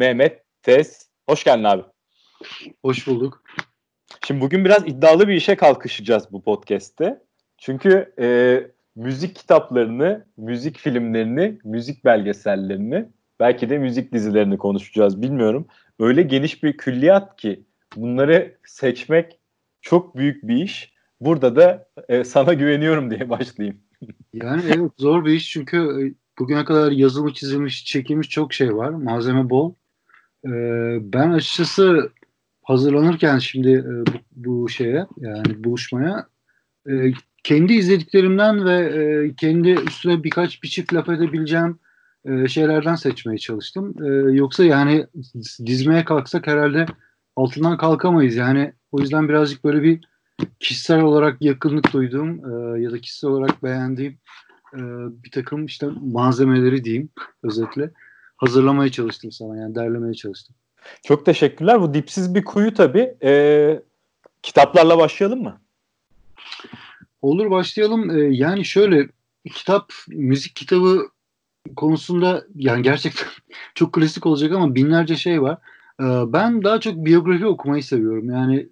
Mehmet Tez. Hoş geldin abi. Hoş bulduk. Şimdi bugün biraz iddialı bir işe kalkışacağız bu podcast'te. Çünkü e, müzik kitaplarını, müzik filmlerini, müzik belgesellerini, belki de müzik dizilerini konuşacağız bilmiyorum. Öyle geniş bir külliyat ki bunları seçmek çok büyük bir iş. Burada da e, sana güveniyorum diye başlayayım. Yani evet zor bir iş çünkü e, bugüne kadar yazılmış, çizilmiş, çekilmiş çok şey var. Malzeme bol. Ee, ben açıkçası hazırlanırken şimdi e, bu, bu şeye yani buluşmaya e, kendi izlediklerimden ve e, kendi üstüne birkaç bir çift laf edebileceğim şeylerden seçmeye çalıştım. Yoksa yani dizmeye kalksak herhalde altından kalkamayız. Yani o yüzden birazcık böyle bir kişisel olarak yakınlık duyduğum ya da kişisel olarak beğendiğim bir takım işte malzemeleri diyeyim özetle hazırlamaya çalıştım sana yani derlemeye çalıştım. Çok teşekkürler. Bu dipsiz bir kuyu tabii. Ee, kitaplarla başlayalım mı? Olur başlayalım. Ee, yani şöyle kitap, müzik kitabı konusunda yani gerçekten çok klasik olacak ama binlerce şey var. Ee, ben daha çok biyografi okumayı seviyorum. Yani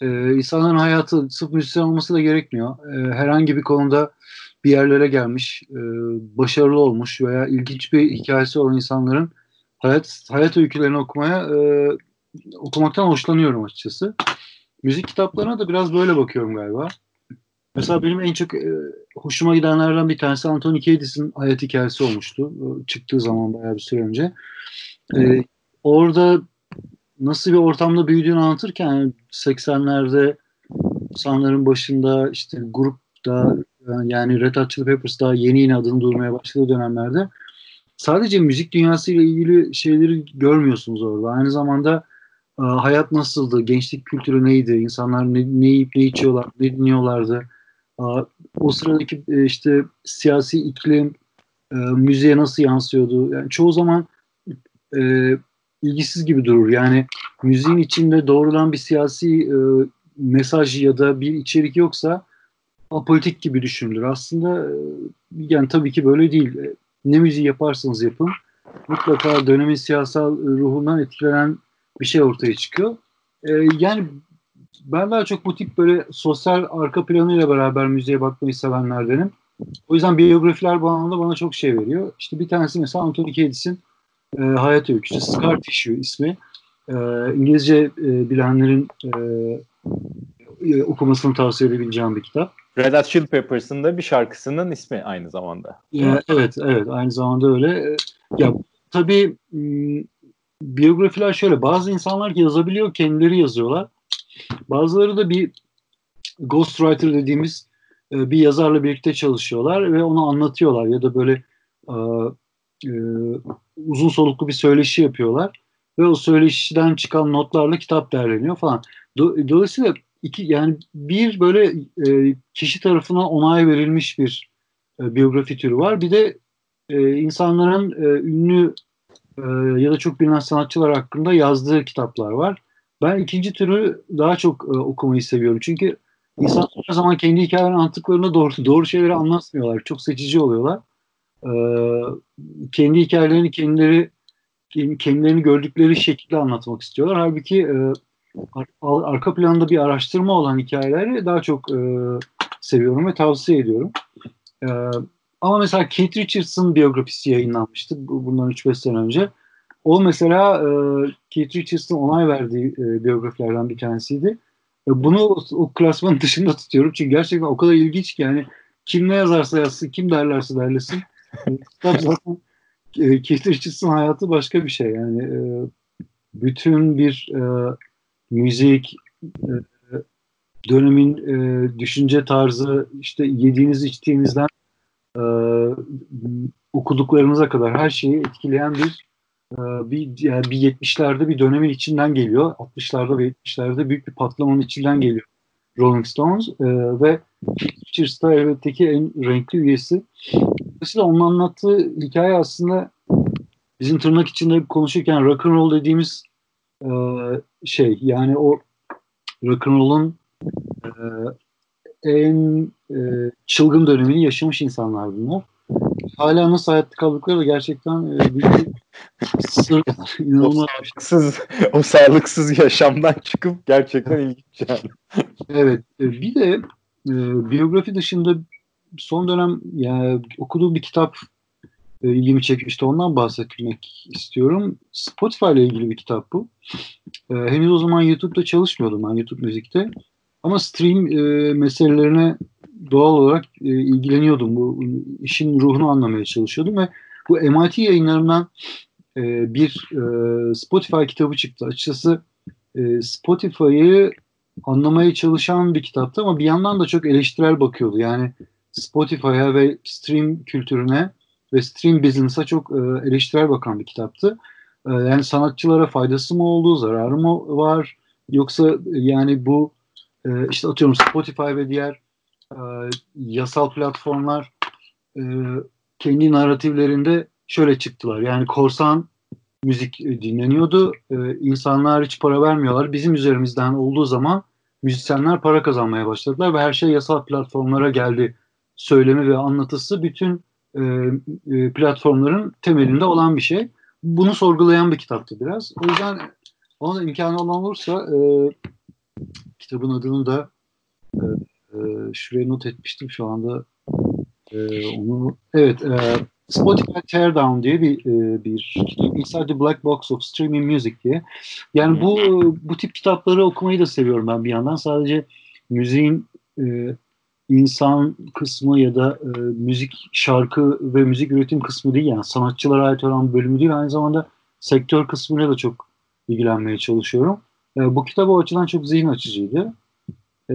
e, insanların hayatı sırf müzisyen olması da gerekmiyor. E, herhangi bir konuda bir yerlere gelmiş, e, başarılı olmuş veya ilginç bir hikayesi olan insanların hayat hayat öykülerini okumaya e, okumaktan hoşlanıyorum açıkçası. Müzik kitaplarına da biraz böyle bakıyorum galiba. Mesela benim en çok e, hoşuma gidenlerden bir tanesi Anthony Kiedis'in hayat hikayesi olmuştu. E, çıktığı zaman bayağı bir süre önce. E, orada nasıl bir ortamda büyüdüğünü anlatırken 80'lerde sanların başında işte grupta yani Red Hot Chili Peppers daha yeni yeni adını durmaya başladığı dönemlerde sadece müzik dünyası ile ilgili şeyleri görmüyorsunuz orada. Aynı zamanda e, hayat nasıldı, gençlik kültürü neydi, insanlar ne, ne yiyip ne içiyorlar, ne dinliyorlardı. E, o sıradaki e, işte siyasi iklim müziğe nasıl yansıyordu. Yani çoğu zaman e, ilgisiz gibi durur. Yani müziğin içinde doğrudan bir siyasi e, mesaj ya da bir içerik yoksa apolitik gibi düşünülür. Aslında e, yani tabii ki böyle değil. E, ne müziği yaparsanız yapın mutlaka dönemin siyasal ruhundan etkilenen bir şey ortaya çıkıyor. E, yani ben daha çok bu tip böyle sosyal arka planıyla beraber müziğe bakmayı sevenlerdenim. O yüzden biyografiler bu anlamda bana çok şey veriyor. İşte bir tanesi mesela Anthony Kiedis'in e, hayat öyküsü. Scar Tissue ismi. E, İngilizce e, bilenlerin e, e, okumasını tavsiye edebileceğim bir kitap. Red Hot Chili Peppers'ın da bir şarkısının ismi aynı zamanda. E, evet, evet. Aynı zamanda öyle. Ya tabii biyografiler şöyle. Bazı insanlar yazabiliyor, kendileri yazıyorlar. Bazıları da bir ghostwriter dediğimiz e, bir yazarla birlikte çalışıyorlar ve onu anlatıyorlar ya da böyle e, e, uzun soluklu bir söyleşi yapıyorlar ve o söyleşiden çıkan notlarla kitap derleniyor falan. Do- dolayısıyla iki yani bir böyle e, kişi tarafından onay verilmiş bir e, biyografi türü var. Bir de e, insanların e, ünlü e, ya da çok bilinen sanatçılar hakkında yazdığı kitaplar var. Ben ikinci türü daha çok e, okumayı seviyorum. Çünkü insanlar her zaman kendi hikayelerini anlattıklarında doğru, doğru şeyleri anlatmıyorlar. Çok seçici oluyorlar. E, kendi hikayelerini kendileri kendilerini gördükleri şekilde anlatmak istiyorlar. Halbuki e, ar- arka planda bir araştırma olan hikayeleri daha çok e, seviyorum ve tavsiye ediyorum. E, ama mesela Keith Richards'ın biyografisi yayınlanmıştı bundan 3-5 sene önce. O mesela e, Keith Richards'ın onay verdiği e, biyografilerden bir tanesiydi. E, bunu o, o klasmanın dışında tutuyorum çünkü gerçekten o kadar ilginç ki yani kim ne yazarsa yazsın, kim derlerse derlesin. zaten e, Keith Richards'ın hayatı başka bir şey yani e, bütün bir e, müzik, e, dönemin e, düşünce tarzı, işte yediğiniz içtiğinizden e, okuduklarınıza kadar her şeyi etkileyen bir e, bir yani bir 70'lerde bir dönemin içinden geliyor. 60'larda ve 70'lerde büyük bir patlamanın içinden geliyor Rolling Stones e, ve da elbette ki en renkli üyesi. Dolayısıyla onun anlattığı hikaye aslında bizim tırnak içinde konuşurken rock and roll dediğimiz e, şey yani o rock and roll'un e, en e, çılgın dönemini yaşamış insanlar bunlar. Hala nasıl hayatta kaldıkları da gerçekten e, büyük bir sır kadar. İnanılmaz. O sağlıksız, o sağlıksız yaşamdan çıkıp gerçekten ilginç yani. evet. E, bir de e, biyografi dışında son dönem yani okuduğum bir kitap e, ilgimi çekmişti. Ondan bahsetmek istiyorum. Spotify ile ilgili bir kitap bu. E, henüz o zaman YouTube'da çalışmıyordum ben YouTube müzikte. Ama stream e, meselelerine doğal olarak e, ilgileniyordum. Bu işin ruhunu anlamaya çalışıyordum ve bu MIT yayınlarından e, bir e, Spotify kitabı çıktı. Açıkçası e, Spotify'ı anlamaya çalışan bir kitaptı ama bir yandan da çok eleştirel bakıyordu. Yani Spotify'a ve stream kültürüne ve stream business'a çok e, eleştirel bakan bir kitaptı. E, yani sanatçılara faydası mı oldu, zararı mı var? Yoksa yani bu e, işte atıyorum Spotify ve diğer e, yasal platformlar e, kendi narratiflerinde şöyle çıktılar. Yani korsan müzik dinleniyordu. E, insanlar hiç para vermiyorlar. Bizim üzerimizden olduğu zaman müzisyenler para kazanmaya başladılar ve her şey yasal platformlara geldi. Söylemi ve anlatısı bütün e, e, platformların temelinde olan bir şey. Bunu sorgulayan bir kitaptı biraz. O yüzden ona imkanı olan olursa e, kitabın adını da e, e, şuraya not etmiştim şu anda e, onu evet e, Spotify Teardown diye bir e, bir kitap Inside the Black Box of Streaming Music diye. Yani bu bu tip kitapları okumayı da seviyorum ben bir yandan. Sadece müziğin e, insan kısmı ya da e, müzik şarkı ve müzik üretim kısmı değil yani sanatçılara ait olan bölümü değil aynı zamanda sektör kısmıyla da çok ilgilenmeye çalışıyorum. E, bu kitap o açıdan çok zihin açıcıydı. E,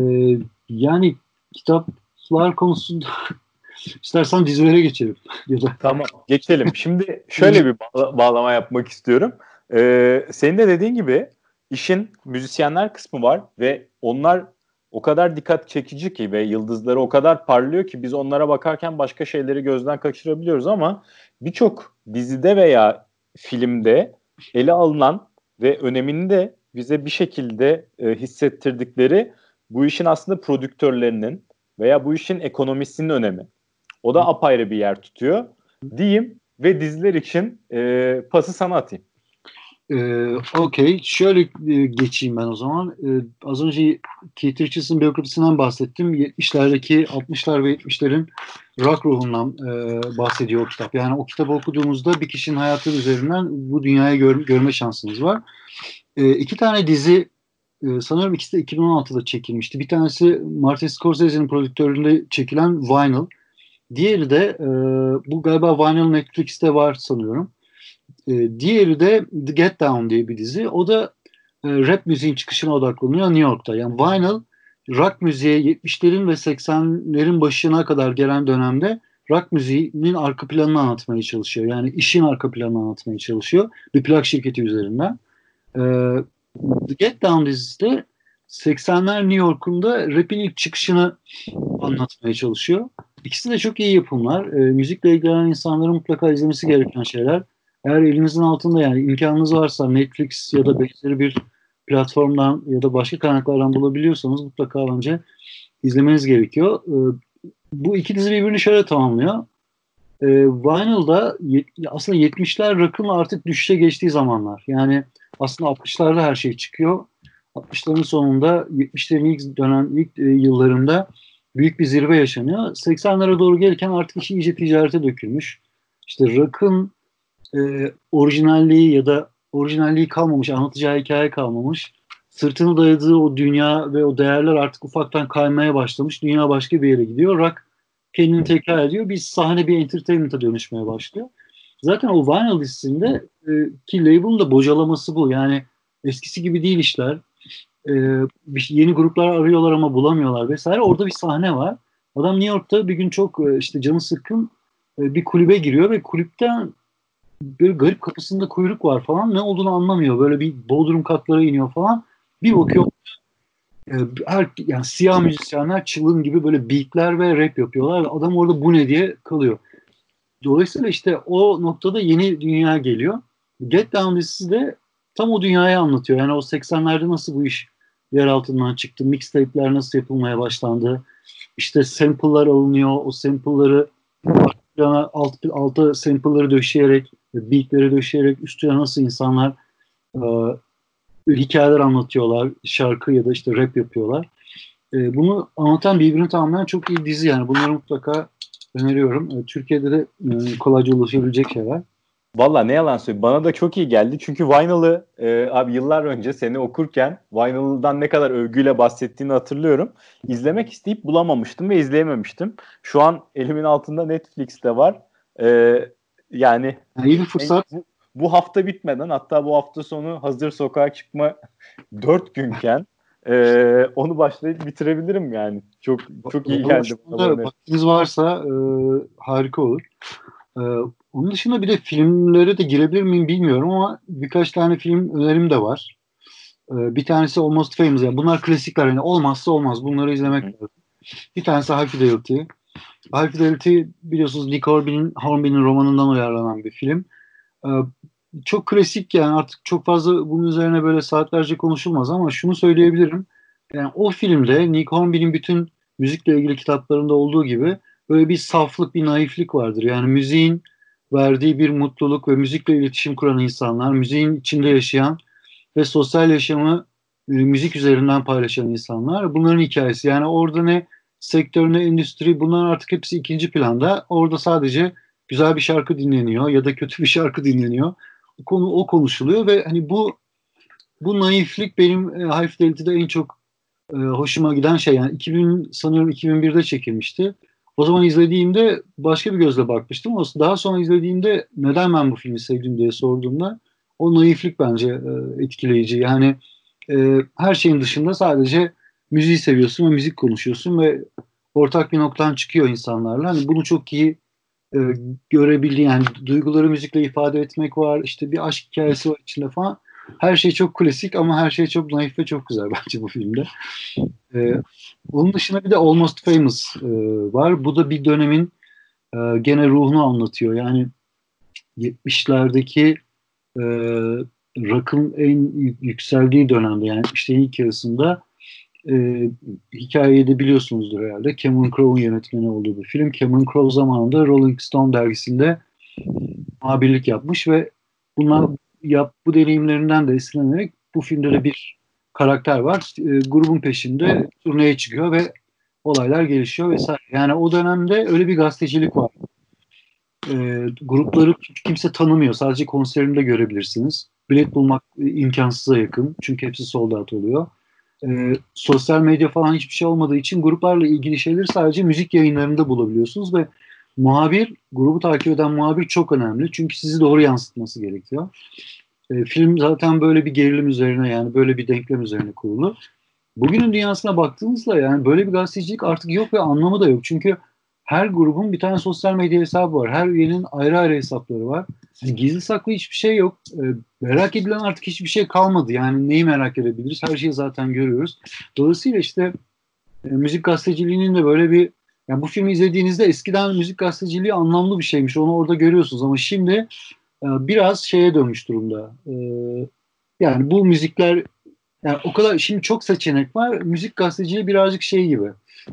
yani kitaplar konusunda istersen dizilere geçelim. ya da... Tamam geçelim. Şimdi şöyle bir bağ- bağlama yapmak istiyorum. Ee, senin de dediğin gibi işin müzisyenler kısmı var ve onlar o kadar dikkat çekici ki ve yıldızları o kadar parlıyor ki biz onlara bakarken başka şeyleri gözden kaçırabiliyoruz ama birçok dizide veya filmde ele alınan ve önemini de bize bir şekilde e, hissettirdikleri bu işin aslında prodüktörlerinin veya bu işin ekonomisinin önemi. O da apayrı bir yer tutuyor. Diyeyim ve diziler için e, pası sana atayım. Ee, Okey. Şöyle e, geçeyim ben o zaman. Ee, az önce Keith Richards'ın biyografisinden bahsettim. 70'lerdeki 60'lar ve 70'lerin rock ruhundan e, bahsediyor o kitap. Yani o kitabı okuduğumuzda bir kişinin hayatı üzerinden bu dünyayı gör, görme şansınız var. E, iki tane dizi e, sanıyorum ikisi de 2016'da çekilmişti. Bir tanesi Martin Scorsese'nin prodüktöründe çekilen Vinyl. Diğeri de e, bu galiba Vinyl Netflix'te var sanıyorum. E, diğeri de The Get Down diye bir dizi. O da e, rap müziğin çıkışına odaklanıyor New York'ta. Yani Vinyl rock müziğe 70'lerin ve 80'lerin başına kadar gelen dönemde rock müziğinin arka planını anlatmaya çalışıyor. Yani işin arka planını anlatmaya çalışıyor. Bir plak şirketi üzerinden. E, The Get Down dizisi de 80'ler New York'unda rap'in ilk çıkışını anlatmaya çalışıyor. İkisi de çok iyi yapımlar. E, müzikle ilgilenen insanların mutlaka izlemesi gereken şeyler. Eğer elinizin altında yani imkanınız varsa Netflix ya da benzeri bir platformdan ya da başka kaynaklardan bulabiliyorsanız mutlaka bence izlemeniz gerekiyor. E, bu iki dizi birbirini şöyle tamamlıyor. E, Vinyl'da aslında 70'ler rock'ın artık düşüşe geçtiği zamanlar. Yani aslında 60'larda her şey çıkıyor. 60'ların sonunda 70'lerin ilk dönem ilk e, yıllarında büyük bir zirve yaşanıyor. 80'lere doğru gelirken artık işi iyice ticarete dökülmüş. İşte rock'ın e, orijinalliği ya da orijinalliği kalmamış, anlatacağı hikaye kalmamış. Sırtını dayadığı o dünya ve o değerler artık ufaktan kaymaya başlamış. Dünya başka bir yere gidiyor. Rock kendini tekrar ediyor. Bir sahne bir entertainment'a dönüşmeye başlıyor. Zaten o vinyl dizisinde e, ki label'ın da bocalaması bu. Yani eskisi gibi değil işler. E, bir, yeni gruplar arıyorlar ama bulamıyorlar vesaire. Orada bir sahne var. Adam New York'ta bir gün çok e, işte canı sıkkın e, bir kulübe giriyor ve kulüpten böyle garip kapısında kuyruk var falan ne olduğunu anlamıyor. Böyle bir bodrum katlara iniyor falan. Bir bakıyor e, her, yani siyah müzisyenler çılgın gibi böyle beatler ve rap yapıyorlar. Adam orada bu ne diye kalıyor. Dolayısıyla işte o noktada yeni dünya geliyor. Get Down dizisi de tam o dünyayı anlatıyor. Yani o 80'lerde nasıl bu iş yer altından çıktı, mixtape'ler nasıl yapılmaya başlandı. İşte sample'lar alınıyor, o sample'ları plana alt, alta sample'ları döşeyerek, beatleri döşeyerek üstüne nasıl insanlar e, hikayeler anlatıyorlar, şarkı ya da işte rap yapıyorlar. E, bunu anlatan birbirini tamamlayan çok iyi dizi yani. Bunları mutlaka öneriyorum. E, Türkiye'de de e, kolayca ulaşabilecek şeyler. Valla ne yalan söyleyeyim. Bana da çok iyi geldi. Çünkü Vinyl'ı e, abi yıllar önce seni okurken Vinyl'dan ne kadar övgüyle bahsettiğini hatırlıyorum. İzlemek isteyip bulamamıştım ve izleyememiştim. Şu an elimin altında Netflix'te var. E, yani iyi bir fırsat. Bu, bu hafta bitmeden hatta bu hafta sonu hazır sokağa çıkma dört günken e, onu başlayıp bitirebilirim yani. Çok çok iyi geldi. Vaktiniz varsa e, harika olur. E, onun dışında bir de filmlere de girebilir miyim bilmiyorum ama birkaç tane film önerim de var. E, bir tanesi Almost Famous. Yani bunlar klasikler. Yani olmazsa olmaz. Bunları izlemek lazım. Bir tanesi High Fidelity. Fidelity biliyorsunuz Nick Hornby'nin Hornby'nin romanından uyarlanan bir film. E, çok klasik yani artık çok fazla bunun üzerine böyle saatlerce konuşulmaz ama şunu söyleyebilirim. Yani o filmde Nick Hornby'nin bütün müzikle ilgili kitaplarında olduğu gibi böyle bir saflık, bir naiflik vardır. Yani müziğin verdiği bir mutluluk ve müzikle iletişim kuran insanlar, müziğin içinde yaşayan ve sosyal yaşamı müzik üzerinden paylaşan insanlar. Bunların hikayesi. Yani orada ne sektör ne endüstri bunların artık hepsi ikinci planda. Orada sadece güzel bir şarkı dinleniyor ya da kötü bir şarkı dinleniyor. O konu o konuşuluyor ve hani bu bu naiflik benim e, High Fidelity'de en çok e, hoşuma giden şey. Yani 2000 sanıyorum 2001'de çekilmişti. O zaman izlediğimde başka bir gözle bakmıştım. Daha sonra izlediğimde neden ben bu filmi sevdim diye sorduğumda o naiflik bence e, etkileyici. Yani e, her şeyin dışında sadece müziği seviyorsun ve müzik konuşuyorsun ve ortak bir noktadan çıkıyor insanlarla. Hani bunu çok iyi e, görebildiğin yani duyguları müzikle ifade etmek var. İşte bir aşk hikayesi var içinde falan. Her şey çok klasik ama her şey çok naif ve çok güzel bence bu filmde. Ee, onun dışında bir de Almost Famous e, var. Bu da bir dönemin e, gene ruhunu anlatıyor. Yani 70'lerdeki e, rock'ın en yükseldiği dönemde yani işte ilk yarısında e, hikayeyi de biliyorsunuzdur herhalde. Cameron Crowe'un yönetmeni olduğu bir film. Cameron Crowe zamanında Rolling Stone dergisinde muhabirlik yapmış ve bunlar yap, bu deneyimlerinden de esinlenerek bu filmde de bir karakter var. E, grubun peşinde turneye çıkıyor ve olaylar gelişiyor vesaire. Yani o dönemde öyle bir gazetecilik var. E, grupları kimse tanımıyor. Sadece konserinde görebilirsiniz. Bilet bulmak imkansıza yakın. Çünkü hepsi sold out oluyor. E, sosyal medya falan hiçbir şey olmadığı için gruplarla ilgili şeyleri sadece müzik yayınlarında bulabiliyorsunuz ve muhabir, grubu takip eden muhabir çok önemli. Çünkü sizi doğru yansıtması gerekiyor. E, film zaten böyle bir gerilim üzerine yani böyle bir denklem üzerine kurulu. Bugünün dünyasına baktığımızda yani böyle bir gazetecilik artık yok ve anlamı da yok. Çünkü her grubun bir tane sosyal medya hesabı var. Her üyenin ayrı ayrı hesapları var. Yani gizli saklı hiçbir şey yok. E, merak edilen artık hiçbir şey kalmadı. Yani neyi merak edebiliriz? Her şeyi zaten görüyoruz. Dolayısıyla işte e, müzik gazeteciliğinin de böyle bir yani bu filmi izlediğinizde eskiden müzik gazeteciliği anlamlı bir şeymiş. Onu orada görüyorsunuz ama şimdi e, biraz şeye dönmüş durumda. E, yani bu müzikler yani o kadar şimdi çok seçenek var. Müzik gazeteciliği birazcık şey gibi.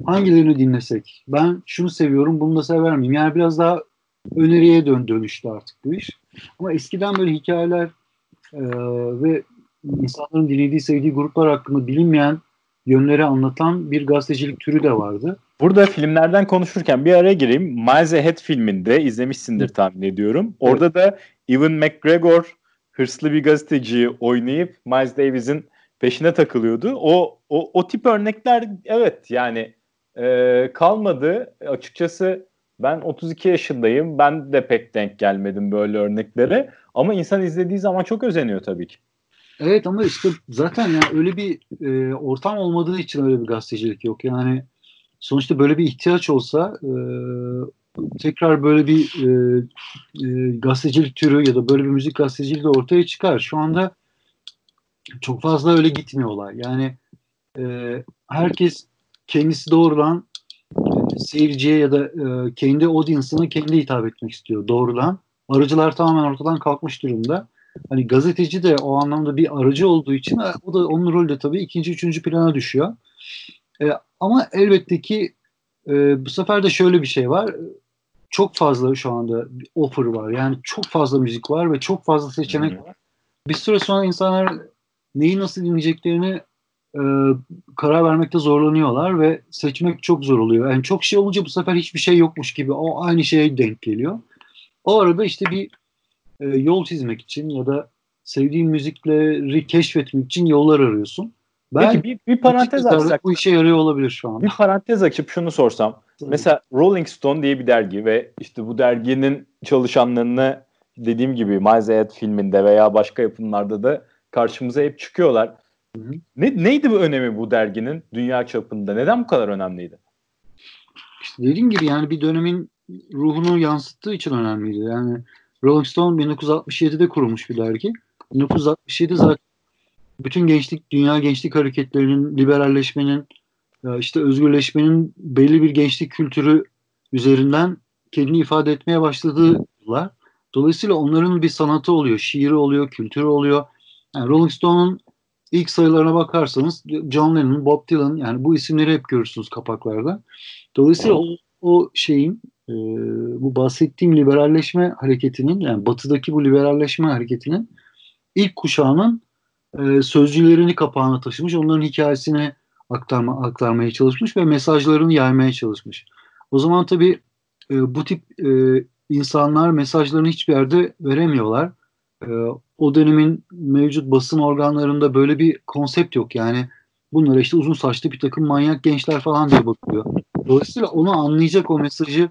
Hangilerini dinlesek? Ben şunu seviyorum, bunu da sever miyim? Yani biraz daha öneriye dön dönüştü artık bu iş. Ama eskiden böyle hikayeler e, ve insanların dinlediği, sevdiği gruplar hakkında bilinmeyen yönleri anlatan bir gazetecilik türü de vardı. Burada filmlerden konuşurken bir araya gireyim. Miles Ahead filminde izlemişsindir tahmin ediyorum. Orada evet. da Ewan McGregor hırslı bir gazeteci oynayıp Miles Davis'in peşine takılıyordu. O o, o tip örnekler evet yani e, kalmadı. Açıkçası ben 32 yaşındayım. Ben de pek denk gelmedim böyle örneklere. Ama insan izlediği zaman çok özeniyor tabii ki. Evet ama işte zaten yani öyle bir e, ortam olmadığı için öyle bir gazetecilik yok. Yani sonuçta böyle bir ihtiyaç olsa e, tekrar böyle bir e, e, gazetecilik türü ya da böyle bir müzik gazeteciliği de ortaya çıkar. Şu anda çok fazla öyle gitmiyor olay. Yani e, herkes kendisi doğrudan e, seyirciye ya da e, kendi audience'ına kendi hitap etmek istiyor doğrudan. Arıcılar tamamen ortadan kalkmış durumda. Hani gazeteci de o anlamda bir aracı olduğu için e, o da onun rolü de tabii ikinci, üçüncü plana düşüyor. E, ama elbette ki e, bu sefer de şöyle bir şey var. Çok fazla şu anda offer var. Yani çok fazla müzik var ve çok fazla seçenek var. Bir süre sonra insanlar neyi nasıl dinleyeceklerini e, karar vermekte zorlanıyorlar ve seçmek çok zor oluyor. Yani çok şey olunca bu sefer hiçbir şey yokmuş gibi o aynı şeye denk geliyor. O arada işte bir e, yol çizmek için ya da sevdiğin müzikleri keşfetmek için yollar arıyorsun. Ben Peki bir, bir parantez açsak. Bu işe yarıyor olabilir şu an. Bir parantez açıp şunu sorsam. Tabii. Mesela Rolling Stone diye bir dergi ve işte bu derginin çalışanlarını dediğim gibi Miles filminde veya başka yapımlarda da karşımıza hep çıkıyorlar. Hı hı. Ne, neydi bu önemi bu derginin dünya çapında? Neden bu kadar önemliydi? İşte dediğim gibi yani bir dönemin ruhunu yansıttığı için önemliydi. Yani Rolling Stone 1967'de kurulmuş bir dergi. 1967 zaten bütün gençlik, dünya gençlik hareketlerinin, liberalleşmenin, işte özgürleşmenin belli bir gençlik kültürü üzerinden kendini ifade etmeye başladığı yıllar. Dolayısıyla onların bir sanatı oluyor, şiiri oluyor, kültürü oluyor. Yani Rolling Stone'un ilk sayılarına bakarsanız John Lennon, Bob Dylan yani bu isimleri hep görürsünüz kapaklarda. Dolayısıyla o, o şeyin e, bu bahsettiğim liberalleşme hareketinin yani batıdaki bu liberalleşme hareketinin ilk kuşağının e, sözcülerini kapağına taşımış, onların hikayesini aktarma, aktarmaya çalışmış ve mesajlarını yaymaya çalışmış. O zaman tabii e, bu tip e, insanlar mesajlarını hiçbir yerde veremiyorlar. E, o dönemin mevcut basın organlarında böyle bir konsept yok. Yani bunlara işte uzun saçlı bir takım manyak gençler falan diye bakıyor. Dolayısıyla onu anlayacak o mesajı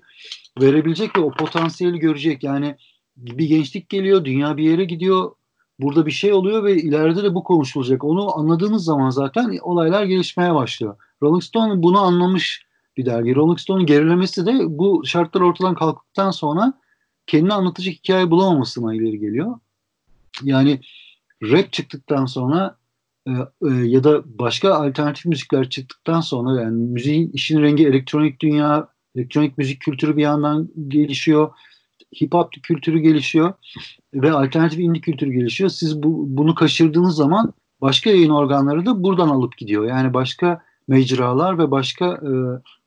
verebilecek ve o potansiyeli görecek. Yani bir gençlik geliyor, dünya bir yere gidiyor. Burada bir şey oluyor ve ileride de bu konuşulacak. Onu anladığınız zaman zaten olaylar gelişmeye başlıyor. Rolling Stone bunu anlamış bir dergi. Rolling Stone'un gerilemesi de bu şartlar ortadan kalktıktan sonra kendini anlatacak hikaye bulamamasına ileri geliyor. Yani rap çıktıktan sonra e, e, ya da başka alternatif müzikler çıktıktan sonra yani müziğin işin rengi elektronik dünya, elektronik müzik kültürü bir yandan gelişiyor. Hip hop kültürü gelişiyor ve alternatif indie kültürü gelişiyor. Siz bu, bunu kaçırdığınız zaman başka yayın organları da buradan alıp gidiyor. Yani başka mecralar ve başka e,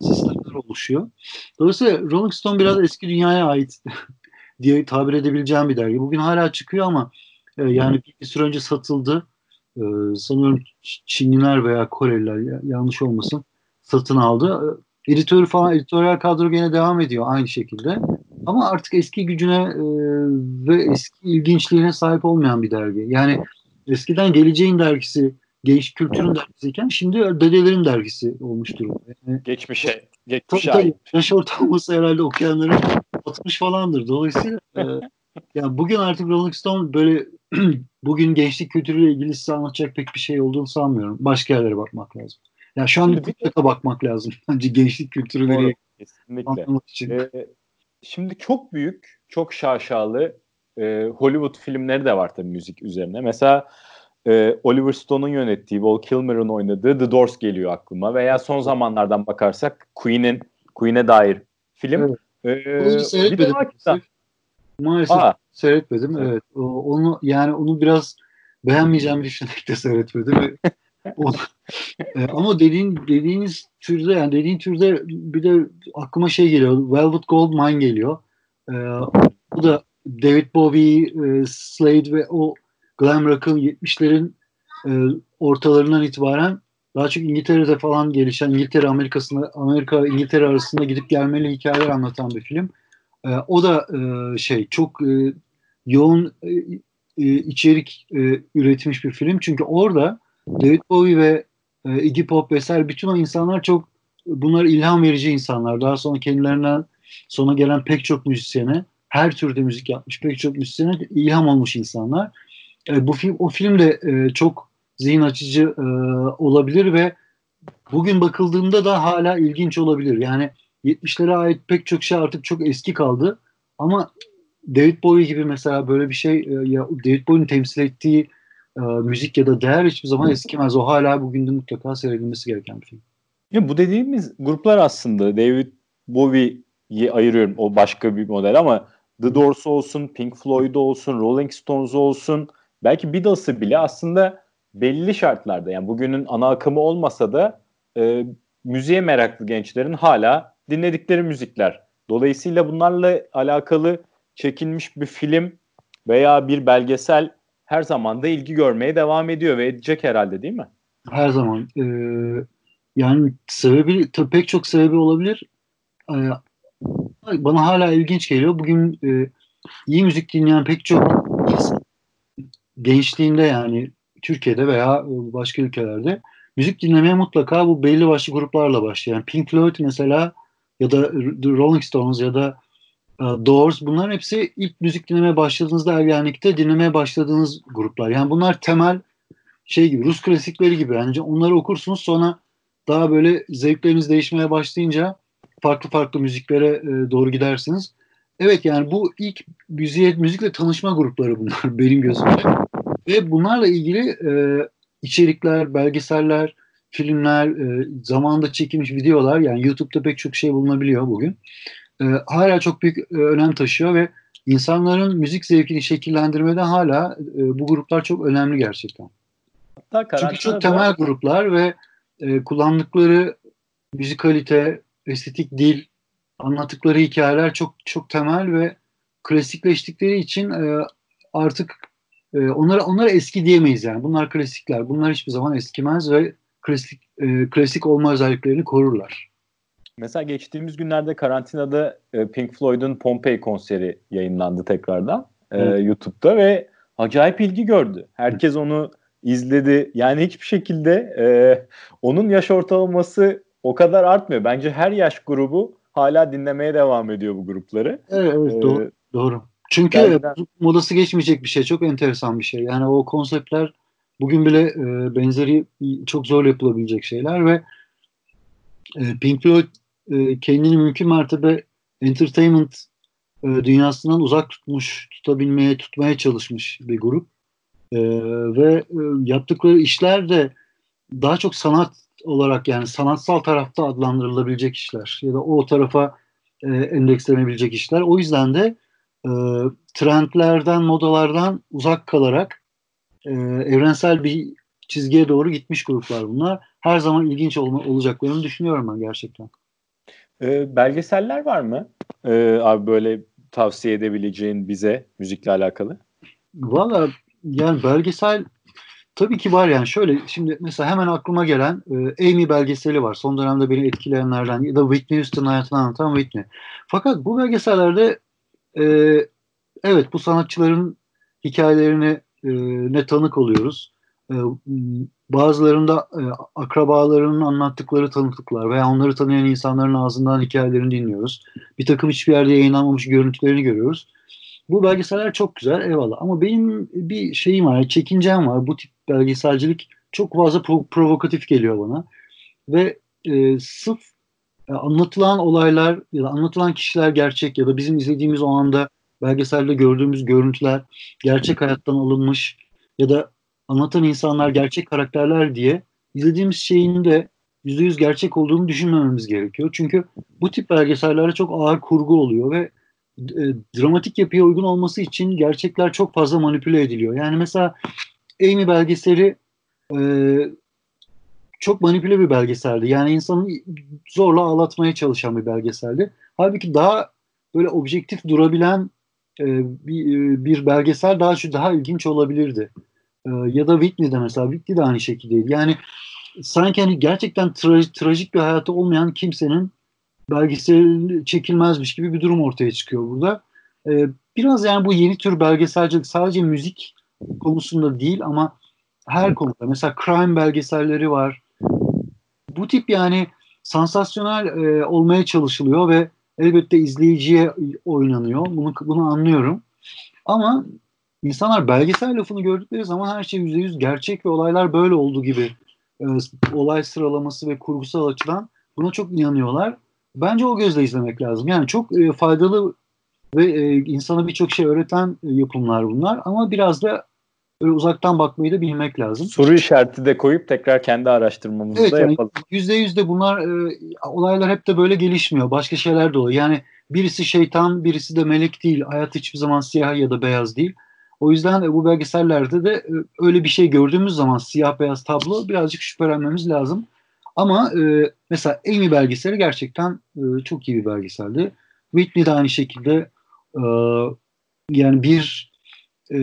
sistemler oluşuyor. Dolayısıyla Rolling Stone biraz eski dünyaya ait diye tabir edebileceğim bir dergi. Bugün hala çıkıyor ama e, yani bir süre önce satıldı. E, sanıyorum Çinliler veya Koreliler yanlış olmasın satın aldı. E, editörü falan editoryal kadro gene devam ediyor aynı şekilde. Ama artık eski gücüne e, ve eski ilginçliğine sahip olmayan bir dergi. Yani eskiden Geleceğin dergisi, genç kültürün dergisiyken şimdi dedelerin dergisi olmuş durumda. Yani, geçmişe, geçmişe tabii. Yaş ortalaması herhalde okuyanların 60 falandır. Dolayısıyla e, yani bugün artık Rolling Stone böyle bugün gençlik kültürüyle ilgili size anlatacak pek bir şey olduğunu sanmıyorum. Başka yerlere bakmak lazım. Ya yani şu an de bakmak lazım. Bence gençlik kültürü nereye anlamak için. Ee, şimdi çok büyük, çok şaşalı e, Hollywood filmleri de var tabii müzik üzerine. Mesela e, Oliver Stone'un yönettiği, Val Kilmer'ın oynadığı The Doors geliyor aklıma. Veya son zamanlardan bakarsak Queen'in Queen'e dair film. Evet. Ee, bir de maalesef. Maalesef Aa. seyretmedim. Evet. Onu yani onu biraz beğenmeyeceğim düşünerek de seyretmedim. o, e, ama dediğin dediğiniz türde yani dediğin türde bir de aklıma şey geliyor. Velvet Goldmine geliyor. E, bu da David Bowie, e, Slade ve o glam rock'ın 70'lerin e, ortalarından itibaren daha çok İngiltere'de falan gelişen İngiltere Amerika'sında Amerika İngiltere arasında gidip gelmeli hikayeler anlatan bir film. E, o da e, şey çok e, yoğun e, e, içerik e, üretmiş bir film. Çünkü orada David Bowie ve e, Iggy Pop vesaire bütün o insanlar çok bunlar ilham verici insanlar. Daha sonra kendilerinden sonra gelen pek çok müzisyene her türde müzik yapmış pek çok müzisyene ilham olmuş insanlar. E, bu film o film de e, çok zihin açıcı e, olabilir ve bugün bakıldığında da hala ilginç olabilir. Yani 70'lere ait pek çok şey artık çok eski kaldı. Ama David Bowie gibi mesela böyle bir şey e, ya David Bowie'nin temsil ettiği e, müzik ya da değer hiçbir zaman eskimez. O hala bugün de mutlaka seyredilmesi gereken bir film. Ya bu dediğimiz gruplar aslında David Bowie'yi ayırıyorum. O başka bir model ama The Doors olsun, Pink Floyd olsun, Rolling Stones olsun, belki Beatles'ı bile aslında belli şartlarda yani bugünün ana akımı olmasa da e, müziğe meraklı gençlerin hala dinledikleri müzikler. Dolayısıyla bunlarla alakalı çekilmiş bir film veya bir belgesel her zaman da ilgi görmeye devam ediyor ve edecek herhalde değil mi? Her zaman. Ee, yani sebebi pek çok sebebi olabilir. Ee, bana hala ilginç geliyor. Bugün e, iyi müzik dinleyen pek çok gençliğinde yani Türkiye'de veya başka ülkelerde müzik dinlemeye mutlaka bu belli başlı gruplarla başlıyor. Yani Pink Floyd mesela ya da Rolling Stones ya da uh, Doors bunların hepsi ilk müzik dinlemeye başladığınızda ergenlikte dinlemeye başladığınız gruplar. Yani bunlar temel şey gibi Rus klasikleri gibi. Yani onları okursunuz sonra daha böyle zevkleriniz değişmeye başlayınca farklı farklı müziklere e, doğru gidersiniz. Evet yani bu ilk müziğe, müzikle tanışma grupları bunlar benim gözümde. Ve bunlarla ilgili e, içerikler, belgeseller, filmler, e, zamanında çekilmiş videolar yani YouTube'da pek çok şey bulunabiliyor bugün. E, hala çok büyük e, önem taşıyor ve insanların müzik zevkini şekillendirmede hala e, bu gruplar çok önemli gerçekten. Hatta Çünkü çok temel gruplar ve e, kullandıkları müzikalite, estetik dil, anlattıkları hikayeler çok çok temel ve klasikleştikleri için e, artık e, onlara onlara eski diyemeyiz yani. Bunlar klasikler. Bunlar hiçbir zaman eskimez ve klasik e, klasik olma özelliklerini korurlar. Mesela geçtiğimiz günlerde karantinada e, Pink Floyd'un Pompei konseri yayınlandı tekrardan e, YouTube'da ve acayip ilgi gördü. Herkes onu izledi. Yani hiçbir şekilde e, onun yaş ortalaması o kadar artmıyor. Bence her yaş grubu hala dinlemeye devam ediyor bu grupları. Evet, evet ee, doğru. doğru. Çünkü gerçekten... modası geçmeyecek bir şey. Çok enteresan bir şey. Yani o konseptler bugün bile e, benzeri çok zor yapılabilecek şeyler ve e, Pink Floyd e, kendini mümkün mertebe entertainment e, dünyasından uzak tutmuş, tutabilmeye, tutmaya çalışmış bir grup. E, ve e, yaptıkları işler de daha çok sanat olarak yani sanatsal tarafta adlandırılabilecek işler ya da o tarafa e, endekslenebilecek işler. O yüzden de e, trendlerden, modalardan uzak kalarak e, evrensel bir çizgiye doğru gitmiş gruplar bunlar. Her zaman ilginç olma, olacaklarını düşünüyorum ben gerçekten. E, belgeseller var mı? E, abi böyle tavsiye edebileceğin bize müzikle alakalı? Valla yani belgesel tabii ki var yani şöyle şimdi mesela hemen aklıma gelen e, Amy belgeseli var. Son dönemde beni etkileyenlerden ya da Whitney Houston hayatını anlatan Whitney. Fakat bu belgesellerde e, evet bu sanatçıların hikayelerine e, ne tanık oluyoruz. E, bazılarında e, akrabalarının anlattıkları tanıklıklar veya onları tanıyan insanların ağzından hikayelerini dinliyoruz. Bir takım hiçbir yerde yayınlanmamış görüntülerini görüyoruz. Bu belgeseller çok güzel eyvallah ama benim bir şeyim var, çekincem var. Bu tip belgeselcilik çok fazla prov- provokatif geliyor bana. Ve e, sırf e, anlatılan olaylar ya da anlatılan kişiler gerçek ya da bizim izlediğimiz o anda belgeselde gördüğümüz görüntüler gerçek hayattan alınmış ya da anlatan insanlar gerçek karakterler diye izlediğimiz şeyin de %100 gerçek olduğunu düşünmememiz gerekiyor. Çünkü bu tip belgesellerde çok ağır kurgu oluyor ve e, dramatik yapıya uygun olması için gerçekler çok fazla manipüle ediliyor. Yani mesela Amy belgeseli e, çok manipüle bir belgeseldi. Yani insanı zorla ağlatmaya çalışan bir belgeseldi. Halbuki daha böyle objektif durabilen bir, e, bir belgesel daha şu daha ilginç olabilirdi. E, ya da Whitney'de mesela Whitney de aynı şekildeydi. Yani sanki hani gerçekten tra- trajik bir hayatı olmayan kimsenin belgesel çekilmezmiş gibi bir durum ortaya çıkıyor burada. E, biraz yani bu yeni tür belgeselcilik sadece müzik konusunda değil ama her konuda. Mesela crime belgeselleri var. Bu tip yani sansasyonel e, olmaya çalışılıyor ve elbette izleyiciye oynanıyor. Bunu, bunu anlıyorum. Ama insanlar belgesel lafını gördükleri zaman her şey yüzde yüz gerçek ve olaylar böyle oldu gibi e, olay sıralaması ve kurgusal açıdan buna çok inanıyorlar. bence o gözle izlemek lazım. Yani çok e, faydalı ve e, insana birçok şey öğreten e, yapımlar bunlar ama biraz da öyle uzaktan bakmayı da bilmek lazım. Soru işareti de koyup tekrar kendi araştırmamızı evet, da yani yapalım. Yüzde yüzde bunlar e, olaylar hep de böyle gelişmiyor. Başka şeyler de oluyor. Yani birisi şeytan, birisi de melek değil. Hayat hiçbir zaman siyah ya da beyaz değil. O yüzden e, bu belgesellerde de e, öyle bir şey gördüğümüz zaman siyah beyaz tablo birazcık şüphelenmemiz lazım. Ama e, mesela Amy belgeseli gerçekten e, çok iyi bir belgeseldi. Whitney de aynı şekilde e, yani bir e,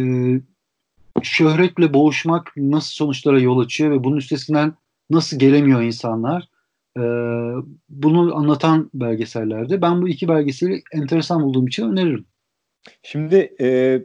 şöhretle boğuşmak nasıl sonuçlara yol açıyor ve bunun üstesinden nasıl gelemiyor insanlar e, bunu anlatan belgesellerde. Ben bu iki belgeseli enteresan bulduğum için öneririm. Şimdi e,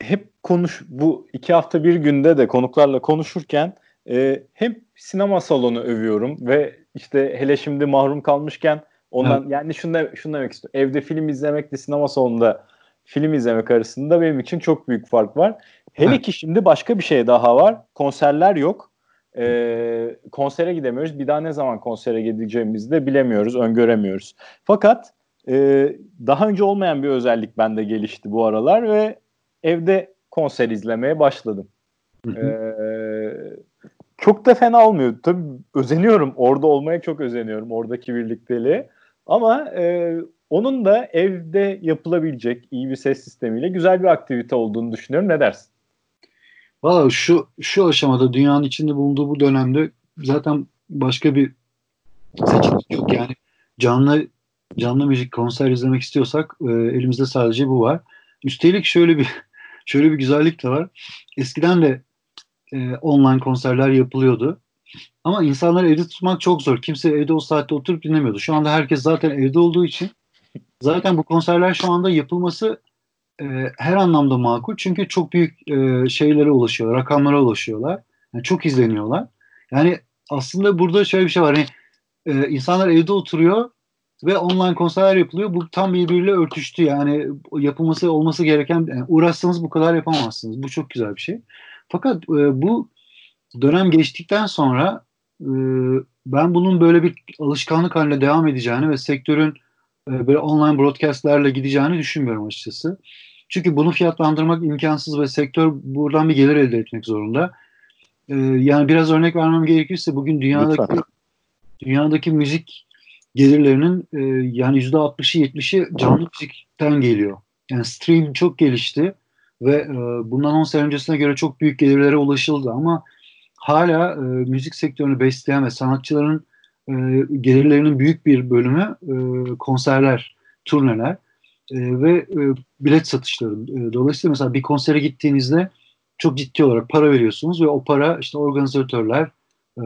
hep konuş bu iki hafta bir günde de konuklarla konuşurken e, hep sinema salonu övüyorum ve işte hele şimdi mahrum kalmışken ondan evet. yani şunu, de, şunu demek istiyorum. Evde film izlemekle sinema salonunda film izlemek arasında benim için çok büyük fark var. Hele evet. ki şimdi başka bir şey daha var. Konserler yok. Ee, konsere gidemiyoruz. Bir daha ne zaman konsere gideceğimizi de bilemiyoruz, öngöremiyoruz. Fakat e, daha önce olmayan bir özellik bende gelişti bu aralar ve evde konser izlemeye başladım. Ee, çok da fena olmuyor. Tabii özeniyorum. Orada olmaya çok özeniyorum. Oradaki birlikteliğe. Ama e, onun da evde yapılabilecek iyi bir ses sistemiyle güzel bir aktivite olduğunu düşünüyorum. Ne dersin? Valla şu şu aşamada dünyanın içinde bulunduğu bu dönemde zaten başka bir seçenek yok. Yani canlı canlı müzik konser izlemek istiyorsak e, elimizde sadece bu var. Üstelik şöyle bir şöyle bir güzellik de var. Eskiden de e, online konserler yapılıyordu. Ama insanları evde tutmak çok zor. Kimse evde o saatte oturup dinlemiyordu. Şu anda herkes zaten evde olduğu için zaten bu konserler şu anda yapılması e, her anlamda makul. Çünkü çok büyük e, şeylere ulaşıyor, rakamlara ulaşıyorlar. Yani çok izleniyorlar. Yani aslında burada şöyle bir şey var. Hani, e, insanlar evde oturuyor ve online konserler yapılıyor. Bu tam birbiriyle örtüştü. Yani yapılması olması gereken yani uğraşsanız bu kadar yapamazsınız. Bu çok güzel bir şey. Fakat e, bu dönem geçtikten sonra e, ben bunun böyle bir alışkanlık haline devam edeceğini ve sektörün böyle online broadcastlerle gideceğini düşünmüyorum açıkçası. Çünkü bunu fiyatlandırmak imkansız ve sektör buradan bir gelir elde etmek zorunda. E, yani biraz örnek vermem gerekirse bugün dünyadaki Lütfen. dünyadaki müzik gelirlerinin e, yani yüzde 60'ı 70'i canlı müzikten geliyor. Yani stream çok gelişti ve e, bundan 10 sene öncesine göre çok büyük gelirlere ulaşıldı ama hala e, müzik sektörünü besleyen ve sanatçıların e, gelirlerinin büyük bir bölümü e, konserler, turneler e, ve e, bilet satışları. E, dolayısıyla mesela bir konsere gittiğinizde çok ciddi olarak para veriyorsunuz ve o para işte organizatörler e,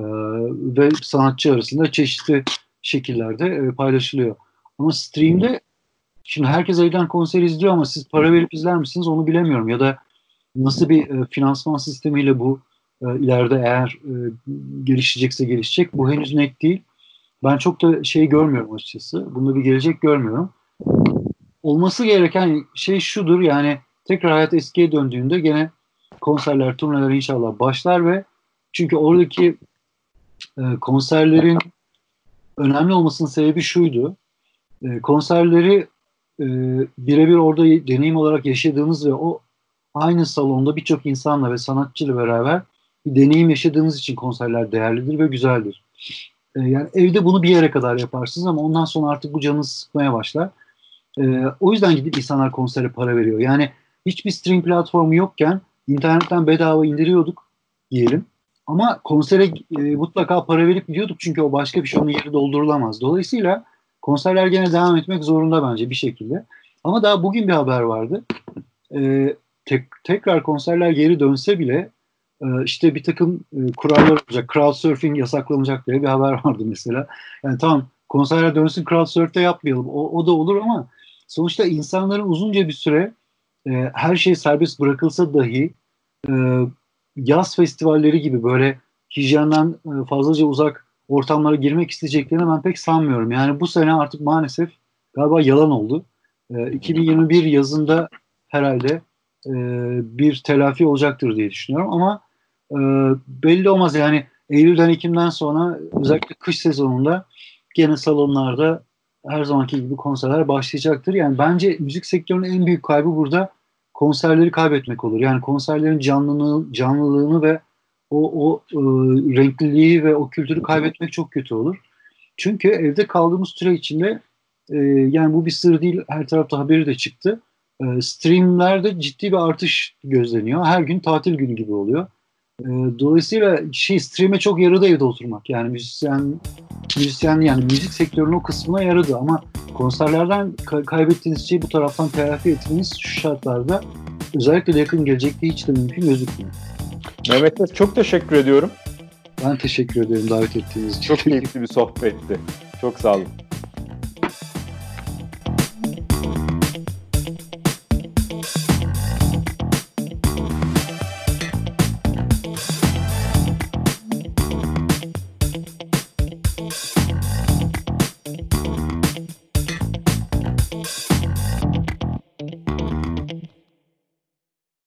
ve sanatçı arasında çeşitli şekillerde e, paylaşılıyor. Ama streamde şimdi herkes evden konser izliyor ama siz para verip izler misiniz onu bilemiyorum. Ya da nasıl bir e, finansman sistemiyle bu e, ileride eğer e, gelişecekse gelişecek bu henüz net değil. Ben çok da şey görmüyorum açıkçası. Bunda bir gelecek görmüyorum. Olması gereken şey şudur yani tekrar hayat eskiye döndüğünde gene konserler, turneler inşallah başlar ve çünkü oradaki e, konserlerin önemli olmasının sebebi şuydu. E, konserleri e, birebir orada deneyim olarak yaşadığınız ve o aynı salonda birçok insanla ve sanatçıyla beraber bir deneyim yaşadığınız için konserler değerlidir ve güzeldir. E, yani evde bunu bir yere kadar yaparsınız ama ondan sonra artık bu canınızı sıkmaya başlar. E, o yüzden gidip insanlar konsere para veriyor. Yani hiçbir stream platformu yokken internetten bedava indiriyorduk diyelim. Ama konsere e, mutlaka para verip gidiyorduk çünkü o başka bir şey onun yeri doldurulamaz. Dolayısıyla konserler gene devam etmek zorunda bence bir şekilde. Ama daha bugün bir haber vardı. E, tek, tekrar konserler geri dönse bile işte bir takım e, kurallar olacak. Crowdsurfing yasaklanacak diye bir haber vardı mesela. Yani tamam konserler dönsün crowdsurf'te yapmayalım. O, o da olur ama sonuçta insanların uzunca bir süre e, her şey serbest bırakılsa dahi e, yaz festivalleri gibi böyle hijyenden e, fazlaca uzak ortamlara girmek isteyeceklerini ben pek sanmıyorum. Yani bu sene artık maalesef galiba yalan oldu. E, 2021 yazında herhalde e, bir telafi olacaktır diye düşünüyorum ama e, belli olmaz yani Eylül'den Ekim'den sonra özellikle kış sezonunda gene salonlarda her zamanki gibi konserler başlayacaktır. Yani bence müzik sektörünün en büyük kaybı burada konserleri kaybetmek olur. Yani konserlerin canlılığını, canlılığını ve o, o e, renkliliği ve o kültürü kaybetmek çok kötü olur. Çünkü evde kaldığımız süre içinde e, yani bu bir sır değil her tarafta haberi de çıktı. E, streamlerde ciddi bir artış gözleniyor. Her gün tatil günü gibi oluyor. E, dolayısıyla şey stream'e çok yaradı evde oturmak. Yani müzisyen müzisyen yani müzik sektörünün o kısmına yaradı ama konserlerden kay- kaybettiğiniz şeyi bu taraftan telafi etmeniz şu şartlarda özellikle de yakın gelecekte hiç de mümkün gözükmüyor. Mehmet çok teşekkür ediyorum. Ben teşekkür ederim davet ettiğiniz için. Çok keyifli bir sohbetti. Çok sağ olun.